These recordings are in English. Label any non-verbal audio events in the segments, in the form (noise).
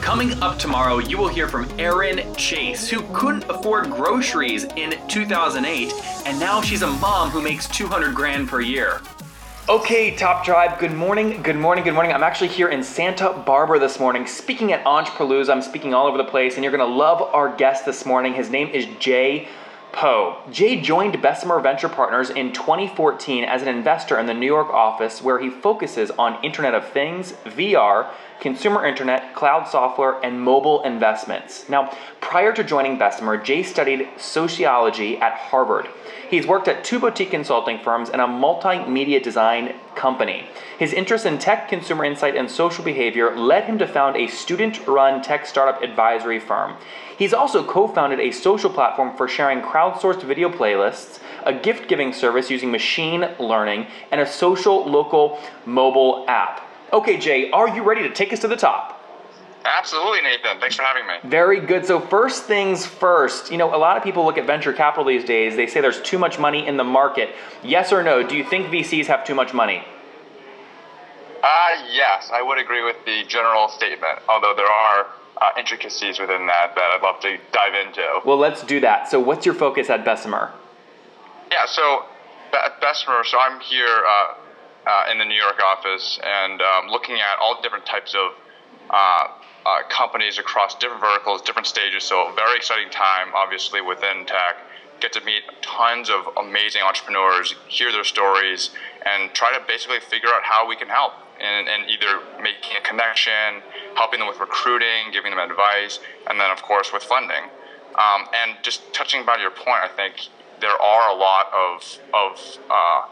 Coming up tomorrow, you will hear from Erin Chase, who couldn't afford groceries in 2008, and now she's a mom who makes 200 grand per year. Okay, Top Tribe, good morning, good morning, good morning. I'm actually here in Santa Barbara this morning, speaking at Entrepreneurs. I'm speaking all over the place, and you're gonna love our guest this morning. His name is Jay Poe. Jay joined Bessemer Venture Partners in 2014 as an investor in the New York office where he focuses on Internet of Things, VR, consumer internet, cloud software, and mobile investments. Now, prior to joining Bessemer, Jay studied sociology at Harvard. He's worked at two boutique consulting firms and a multimedia design company. His interest in tech, consumer insight, and social behavior led him to found a student run tech startup advisory firm. He's also co founded a social platform for sharing crowdsourced video playlists, a gift giving service using machine learning, and a social local mobile app. Okay, Jay, are you ready to take us to the top? Absolutely, Nathan. Thanks for having me. Very good. So, first things first, you know, a lot of people look at venture capital these days. They say there's too much money in the market. Yes or no? Do you think VCs have too much money? Uh, yes, I would agree with the general statement, although there are uh, intricacies within that that I'd love to dive into. Well, let's do that. So, what's your focus at Bessemer? Yeah, so at Bessemer, so I'm here uh, uh, in the New York office and um, looking at all different types of uh, uh, companies across different verticals, different stages. So, very exciting time, obviously, within tech. Get to meet tons of amazing entrepreneurs, hear their stories, and try to basically figure out how we can help. And, and either making a connection, helping them with recruiting, giving them advice, and then, of course, with funding. Um, and just touching about your point, I think there are a lot of, of uh,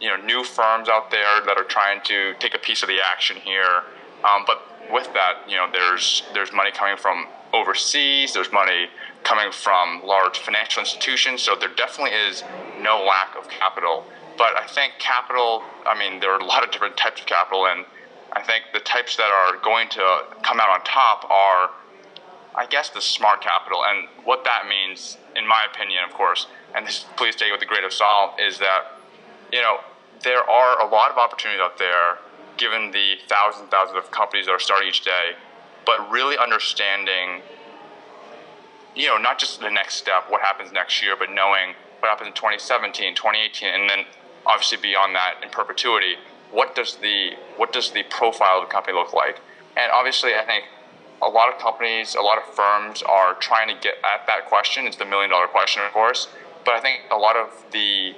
you know, new firms out there that are trying to take a piece of the action here. Um, but with that, you know, there's there's money coming from overseas. There's money coming from large financial institutions. So there definitely is no lack of capital. But I think capital. I mean, there are a lot of different types of capital, and I think the types that are going to come out on top are, I guess, the smart capital. And what that means, in my opinion, of course, and this, please take it with a grain of salt, is that you know there are a lot of opportunities out there given the thousands and thousands of companies that are starting each day, but really understanding, you know, not just the next step, what happens next year, but knowing what happens in 2017, 2018, and then obviously beyond that in perpetuity. What does the what does the profile of the company look like? And obviously, I think a lot of companies, a lot of firms are trying to get at that question. It's the million dollar question, of course. But I think a lot of the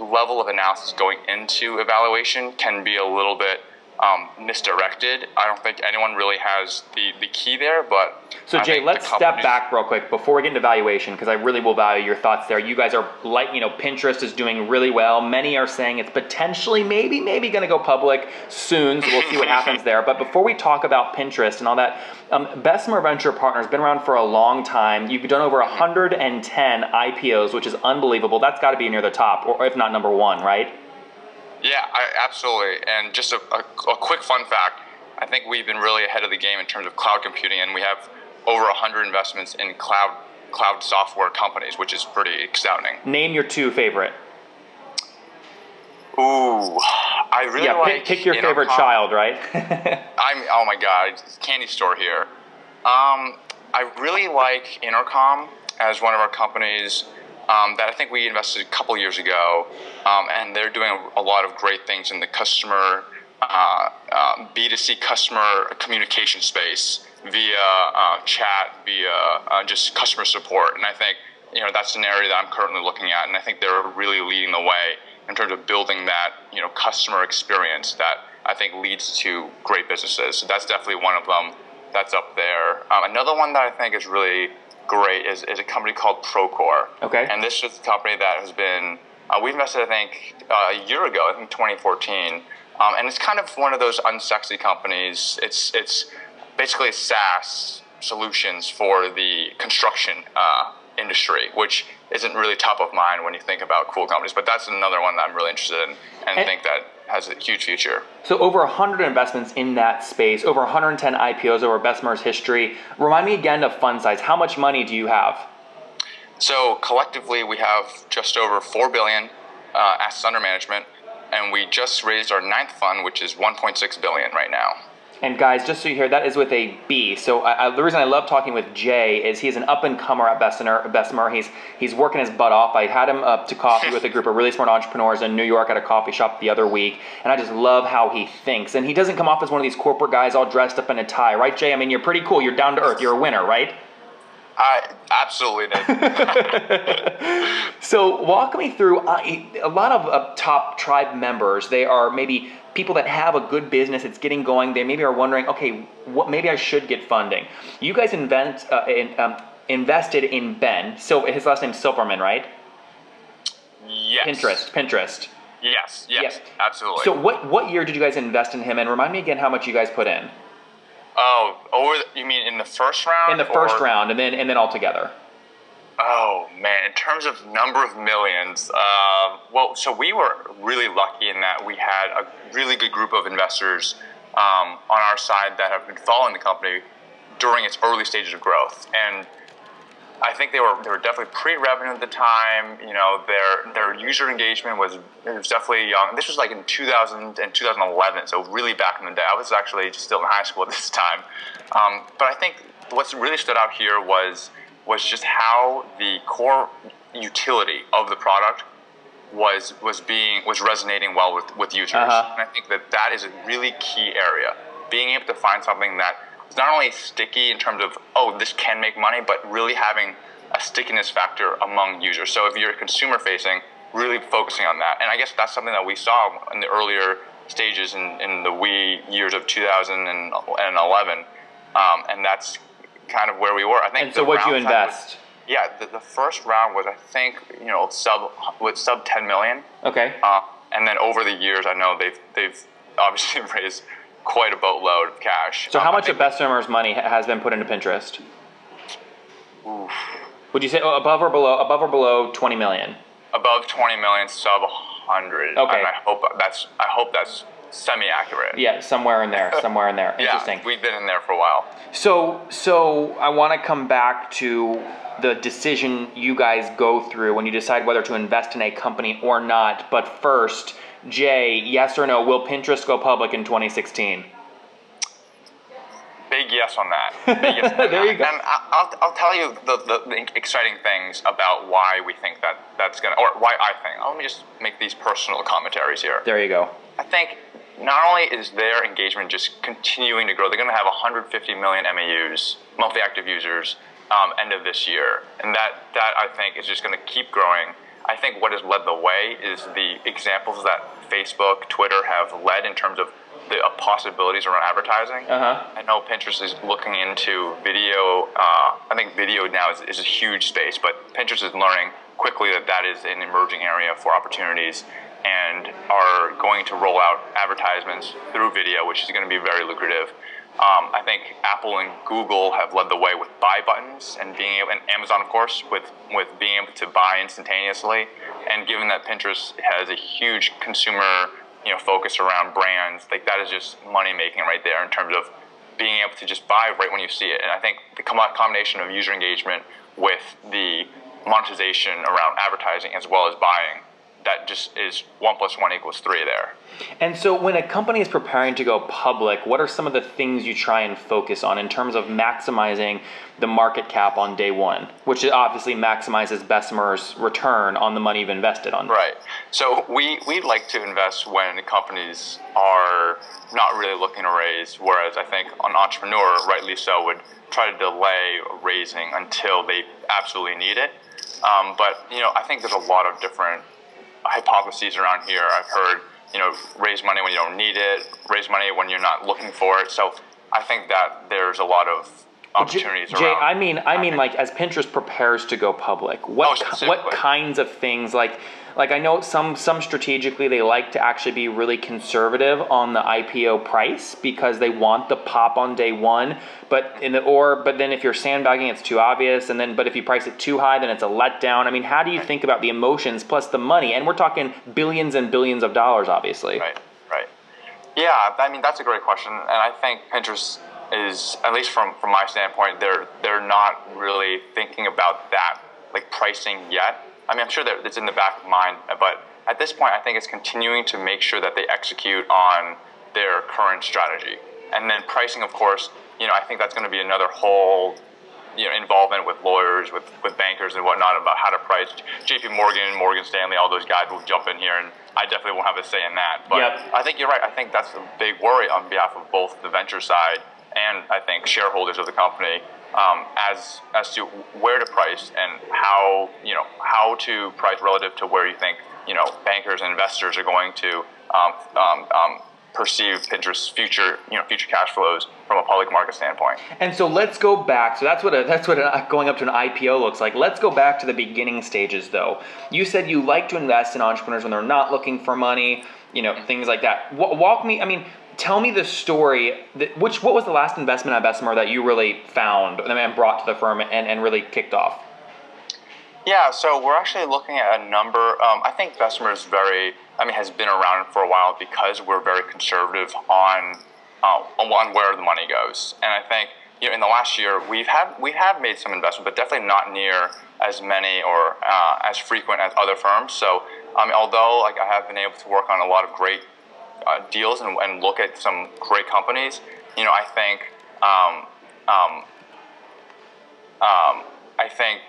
level of analysis going into evaluation can be a little bit um, misdirected. I don't think anyone really has the, the key there, but. So, Jay, let's step back real quick before we get into valuation because I really will value your thoughts there. You guys are like, you know, Pinterest is doing really well. Many are saying it's potentially, maybe, maybe going to go public soon. So we'll see what happens (laughs) there. But before we talk about Pinterest and all that, um, Bessemer Venture Partners been around for a long time. You've done over 110 IPOs, which is unbelievable. That's got to be near the top, or if not number one, right? Yeah, I, absolutely. And just a, a, a quick fun fact I think we've been really ahead of the game in terms of cloud computing, and we have over 100 investments in cloud cloud software companies, which is pretty astounding. Name your two favorite. Ooh, I really yeah, like. pick, pick your favorite Intercom. child, right? (laughs) I'm oh my god, candy store here. Um, I really like Intercom as one of our companies um, that I think we invested a couple years ago, um, and they're doing a, lot of great things in the customer uh, uh, B2C customer communication space via uh, chat, via uh, just customer support, and I think you know that's an area that I'm currently looking at, and I think they're really leading the way in terms of building that you know customer experience that I think leads to great businesses. So that's definitely one of them. That's up there. Um, another one that I think is really great is, is a company called Procore. Okay. And this is a company that has been uh, we invested I think uh, a year ago, I think 2014, um, and it's kind of one of those unsexy companies. It's it's basically SaaS solutions for the construction uh, industry, which isn't really top of mind when you think about cool companies. But that's another one that I'm really interested in and, And- think that has a huge future. So over 100 investments in that space, over 110 IPOs over Bessemer's history. Remind me again of fund size. How much money do you have? So collectively, we have just over four billion uh, assets under management, and we just raised our ninth fund, which is 1.6 billion right now. And guys, just so you hear, that is with a B. So I, I, the reason I love talking with Jay is he's an up and comer at Bessemer. Bessemer. He's he's working his butt off. I had him up to coffee with a group of really smart entrepreneurs in New York at a coffee shop the other week, and I just love how he thinks. And he doesn't come off as one of these corporate guys all dressed up in a tie, right, Jay? I mean, you're pretty cool. You're down to earth. You're a winner, right? I absolutely, Nick. (laughs) So walk me through uh, a lot of uh, top tribe members. They are maybe people that have a good business. It's getting going. They maybe are wondering, okay, what maybe I should get funding. You guys invent uh, in, um, invested in Ben. So his last name's Silverman, right? yes. Pinterest. Pinterest. Yes. Yes. Yes. Absolutely. So what what year did you guys invest in him? And remind me again how much you guys put in oh, over. The, you mean in the first round? in the first or- round, and then and then all together. Oh man, in terms of number of millions, uh, well, so we were really lucky in that we had a really good group of investors um, on our side that have been following the company during its early stages of growth, and I think they were they were definitely pre-revenue at the time. You know, their their user engagement was it was definitely young. This was like in 2000 and 2011, so really back in the day. I was actually still in high school at this time, um, but I think what's really stood out here was was just how the core utility of the product was was being was resonating well with with users. Uh-huh. And I think that that is a really key area. Being able to find something that is not only sticky in terms of oh this can make money, but really having a stickiness factor among users. So if you're consumer facing, really focusing on that. And I guess that's something that we saw in the earlier stages in, in the wee years of 2011, um, and that's kind of where we were. I think. And so what'd you size was- invest? yeah, the, the first round was I think you know sub with sub 10 million. Okay. Uh, and then over the years, I know they've they've obviously (laughs) raised quite a boatload of cash. So Um, how much of think- Bessemer's money has been put into Pinterest? Oof. Would you say oh, above or below above or below 20 million? above 20 million, sub 100. Okay. And I hope that's I hope that's semi accurate. Yeah, somewhere in there, (laughs) somewhere in there. Yeah, Interesting. we've been in there for a while. So, so I want to come back to the decision you guys go through when you decide whether to invest in a company or not. But first, Jay, yes or no, will Pinterest go public in 2016? Big yes on that. (laughs) Big yes on There you go. And I'll, I'll tell you the, the, the exciting things about why we think that that's going to, or why I think. Let me just make these personal commentaries here. There you go. I think not only is their engagement just continuing to grow, they're going to have 150 million MAUs, monthly active users, um, end of this year, and that that I think is just going to keep growing. I think what has led the way is the examples that Facebook, Twitter have led in terms of the uh, possibilities around advertising. Uh-huh. I know Pinterest is looking into video. Uh, I think video now is, is a huge space, but Pinterest is learning quickly that that is an emerging area for opportunities and are going to roll out advertisements through video, which is going to be very lucrative. Um, I think Apple and Google have led the way with buy buttons and being able, and Amazon, of course, with with being able to buy instantaneously. And given that Pinterest has a huge consumer, you know, focus around brands, like that is just money making right there in terms of being able to just buy right when you see it. And I think the combination of user engagement with the monetization around advertising as well as buying, that just is one plus one equals three there. And so, when a company is preparing to go public, what are some of the things you try and focus on in terms of maximizing the market cap on day one, which obviously maximizes Bessemer's return on the money you've invested on? Right. So we, we like to invest when companies are not really looking to raise, whereas I think an entrepreneur, rightly so, would try to delay raising until they absolutely need it. Um, but you know, I think there's a lot of different hypotheses around here. I've heard you know raise money when you don't need it, raise money when you're not looking for it. So I think that there's a lot of opportunities Jay, around. I mean, I mean, like as Pinterest prepares to go public, what Oh, what kinds of things like like I know some some strategically they like to actually be really conservative on the IPO price because they want the pop on day one, but in the or but then if you're sandbagging, it's too obvious, and then but if you price it too high, then it's a letdown. I mean, how do you think about the emotions plus the money? And we're talking billions and billions of dollars, obviously. Right, right. Yeah, I mean that's a great question, and I think Pinterest is, at least from from my standpoint, they're they're not really thinking about that like pricing yet. I mean, I'm sure that it's in the back of mind, but at this point, I think it's continuing to make sure that they execute on their current strategy, and then pricing, of course. You know, I think that's going to be another whole you know involvement with lawyers, with with bankers and whatnot about how to price. J.P. Morgan, Morgan Stanley, all those guys will jump in here, and I definitely won't have a say in that. But Yep. I think you're right. I think that's a big worry on behalf of both the venture side and I think shareholders of the company um, as as to where to price and how you know how to price relative to where you think you know bankers and investors are going to um, um, um, perceive Pinterest's future you know future cash flows from a public market standpoint. And so let's go back. So that's what a, that's what a, going up to an IPO looks like. Let's go back to the beginning stages, though. You said you like to invest in entrepreneurs when they're not looking for money, you know, things like that. Wa- walk me. I mean, tell me the story. That, which what was the last investment at Bessemer that you really found and brought to the firm and, and really kicked off? Yeah, so we're actually looking at a number. Um, I think Bessemer is very, I mean, has been around for a while because we're very conservative on uh, on where the money goes. And I think you know, in the last year we've had we have made some investment, but definitely not near as many or uh, as frequent as other firms. So, I mean, although like I have been able to work on a lot of great uh, deals and, and look at some great companies, you know, I think um, um, um, I think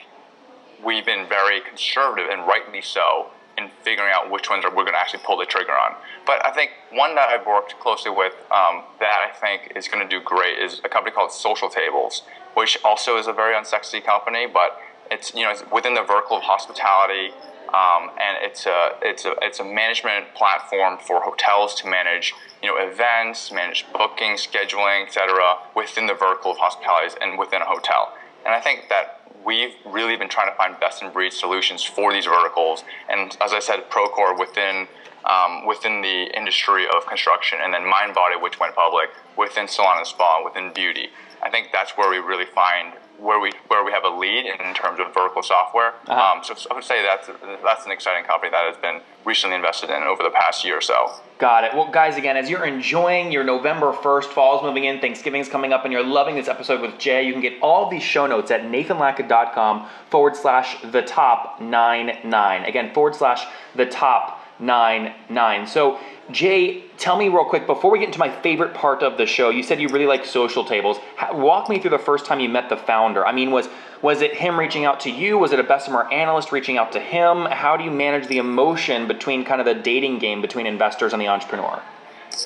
we've been very conservative and rightly so in figuring out which ones are we're going to actually pull the trigger on. But I think one that I've worked closely with um, that I think is going to do great is a company called Social Tables, which also is a very unsexy company, but it's you know it's within the vertical of hospitality. Um, and it's a it's a it's a management platform for hotels to manage you know events, manage booking, scheduling, etc. within the vertical of hospitality and within a hotel. And I think that we've really been trying to find best in breed solutions for these verticals. And as I said, Procore within um, within the industry of construction, and then MindBody, which went public within salon and spa, within beauty. I think that's where we really find where we where we have a lead in, terms of vertical software. Uh-huh. Um, so I would say that's that's an exciting company that has been recently invested in over the past year or so. Got it. Well, guys, again, as you're enjoying your November 1st, fall's moving in, Thanksgiving's coming up, and you're loving this episode with Jay, you can get all these show notes at nathanlatka.com forward slash the top nine nine. Again, forward slash the top nine nine. So, Jay, tell me real quick before we get into my favorite part of the show. You said you really like social tables. Walk me through the first time you met the founder. I mean, was was it him reaching out to you? Was it a Bessemer analyst reaching out to him? How do you manage the emotion between kind of the dating game between investors and the entrepreneur?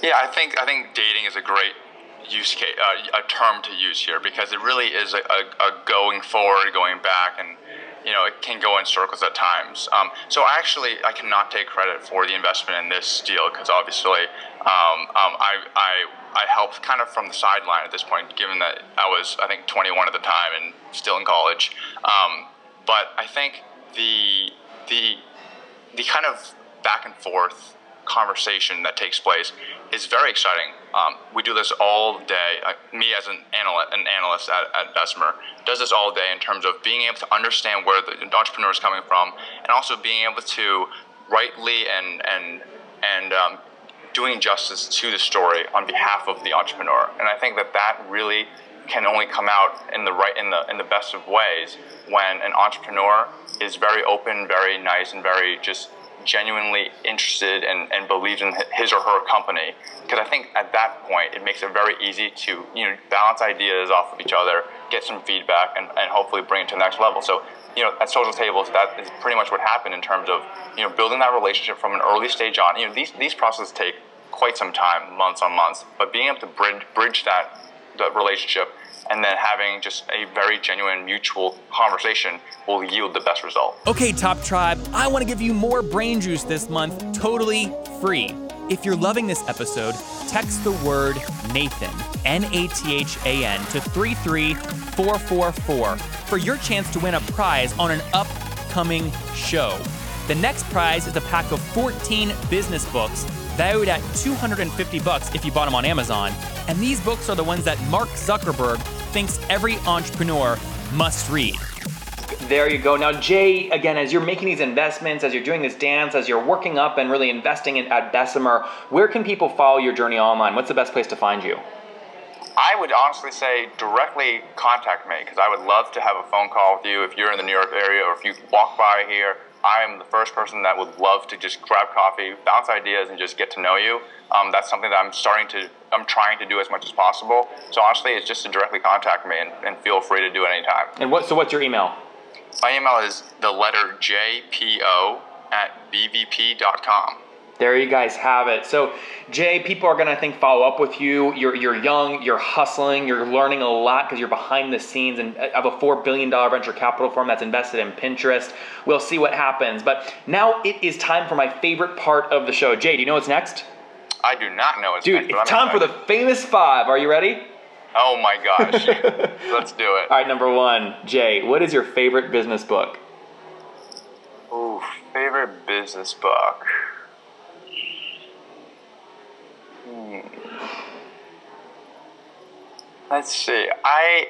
Yeah, I think I think dating is a great use case, uh, a term to use here because it really is a, a, a going forward, going back, and you know it can go in circles at times. Um, so actually, I cannot take credit for the investment in this deal because obviously um, um, I, I I helped kind of from the sideline at this point, given that I was I think 21 at the time and still in college. Um, but I think the the the kind of back and forth conversation that takes place is very exciting. Um, we do this all day. Uh, me as an analyst, an analyst at, at Bessemer, does this all day in terms of being able to understand where the entrepreneur is coming from, and also being able to rightly and and and um, doing justice to the story on behalf of the entrepreneur. And I think that that really can only come out in the right in the in the best of ways when an entrepreneur is very open, very nice, and very just genuinely interested and, and believes in his or her company. Because I think at that point it makes it very easy to you know bounce ideas off of each other, get some feedback, and, and hopefully bring it to the next level. So you know at social tables that is pretty much what happened in terms of you know building that relationship from an early stage on. You know these these processes take quite some time, months on months, but being able to bridge bridge that that relationship and then having just a very genuine mutual conversation will yield the best result. Okay, Top Tribe, I want to give you more brain juice this month totally free. If you're loving this episode, text the word Nathan, N A T H A N, to 33444 for your chance to win a prize on an upcoming show. The next prize is a pack of 14 business books valued at 250 bucks if you bought them on Amazon. And these books are the ones that Mark Zuckerberg thinks every entrepreneur must read. There you go. Now, Jay, again, as you're making these investments, as you're doing this dance, as you're working up and really investing in, at Bessemer, where can people follow your journey online? What's the best place to find you? I would honestly say directly contact me because I would love to have a phone call with you if you're in the New York area or if you walk by here. I am the first person that would love to just grab coffee, bounce ideas, and just get to know you. Um, that's something that I'm starting to, I'm trying to do as much as possible. So honestly, it's just to directly contact me and, and feel free to do it anytime. And what? So what's your email? My email is the letter JPO at bvp.com. There you guys have it. So, Jay, people are going to, I think, follow up with you. You're, you're young, you're hustling, you're learning a lot because you're behind the scenes and uh, of a $4 billion venture capital firm that's invested in Pinterest. We'll see what happens. But now it is time for my favorite part of the show. Jay, do you know what's next? I do not know what's Dude, next. it's time for the famous five. Are you ready? Oh my gosh. (laughs) Let's do it. All right, number one, Jay, what is your favorite business book? Ooh, favorite business book. Hmm. Let's see. I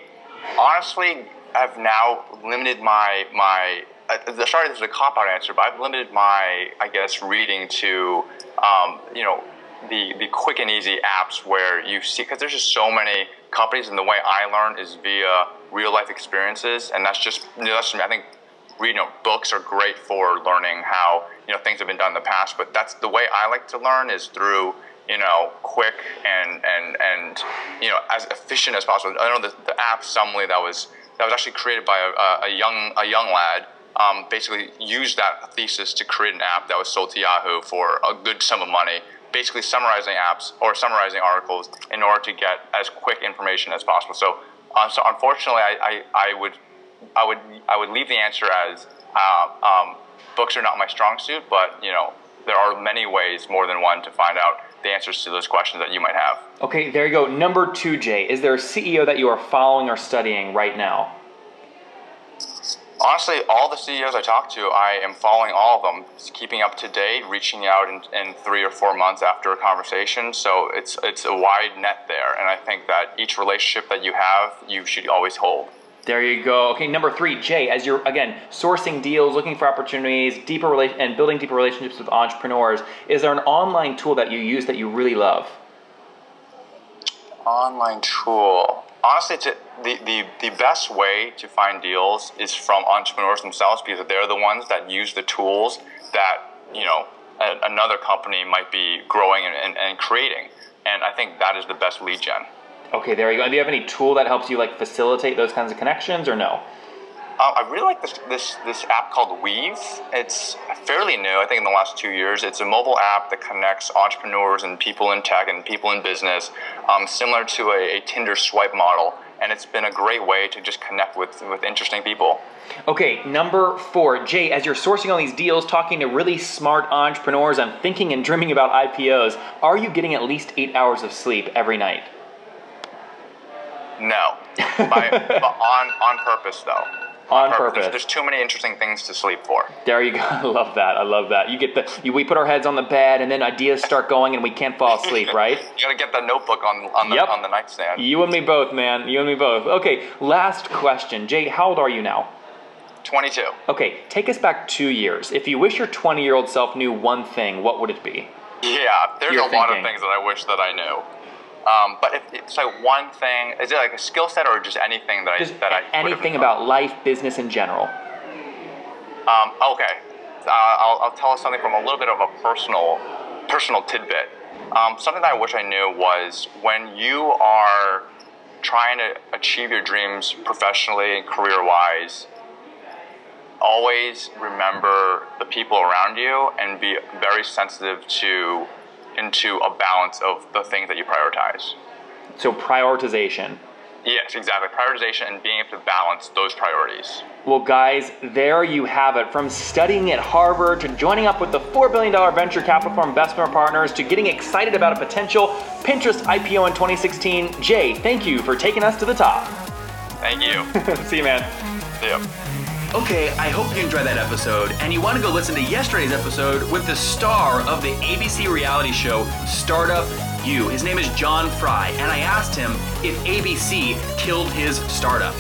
honestly have now limited my my. Uh, sorry, this is a cop out answer, but I've limited my, I guess, reading to, um, you know, the the quick and easy apps where you see because there's just so many companies, and the way I learn is via real life experiences, and that's just you know, that's I think you know, books are great for learning how you know things have been done in the past, but that's the way I like to learn is through you know quick and and and you know as efficient as possible. I know the, the app Summly that was that was actually created by a, a young a young lad. Um, basically used that thesis to create an app that was sold to Yahoo for a good sum of money basically summarizing apps or summarizing articles in order to get as quick information as possible. So, uh, so unfortunately, I, I, I, would I would I would leave the answer as uh, um, books are not my strong suit, but you know there are many ways, more than one, to find out the answers to those questions that you might have. Okay, there you go. Number two, Jay, is there a CEO that you are following or studying right now? honestly, all the CEOs I talk to, I am following all of them, keeping up to date, reaching out in, in, three or four months after a conversation. So it's it's a wide net there, and I think that each relationship that you have, you should always hold. There you go. Okay, number three, Jay, as you're again sourcing deals, looking for opportunities, deeper rela- and building deeper relationships with entrepreneurs, is there an online tool that you use that you really love? Online tool honestly, to, the, the, the best way to find deals is from entrepreneurs themselves because they're the ones that use the tools that, you know, a, another company might be growing and, and, and creating. And I think that is the best lead gen. Okay, there you go. And do you have any tool that helps you like facilitate those kinds of connections or no? Uh, I really like this, this this app called Weave. It's fairly new. I think in the last two years, it's a mobile app that connects entrepreneurs and people in tech and people in business, um, similar to a, a, Tinder swipe model. And it's been a great way to just connect with with interesting people. Okay, number four, Jay. As you're sourcing all these deals, talking to really smart entrepreneurs, and thinking and dreaming about IPOs. Are you getting at least eight hours of sleep every night? No, By, (laughs) on on purpose though on purpose. There's, there's, too many interesting things to sleep for. There you go. (laughs) I love that. I love that. You get the you, we put our heads on the bed and then ideas start going and we can't fall asleep, right? (laughs) you gotta get the notebook on on the yep. on the nightstand. You and me both, man. You and me both. Okay, last question, Jay. How old are you now? 22. Okay, take us back two years. If you wish your 20 year old self knew one thing, what would it be? Yeah, there's You're a thinking. lot of things that I wish that I knew. Um, but if it's like one thing, is it like a skill set or just anything that just I that I anything about life, business in general? Um, okay, uh, I'll, I'll tell us something from a little bit of a personal personal tidbit. Um, something that I wish I knew was when you are trying to achieve your dreams professionally and career wise, always remember the people around you and be very sensitive to into a balance of the things that you prioritize. So prioritization. Yes, exactly. Prioritization and being able to balance those priorities. Well, guys, there you have it. From studying at Harvard to joining up with the $4 billion venture capital firm Bessemer Partners to getting excited about a potential Pinterest IPO in 2016, Jay, thank you for taking us to the top. Thank you. (laughs) See you, man. yep. Okay, I hope you enjoyed that episode and you want to go listen to yesterday's episode with the star of the ABC reality show Startup U. His name is John Fry, and I asked him if ABC killed his startup.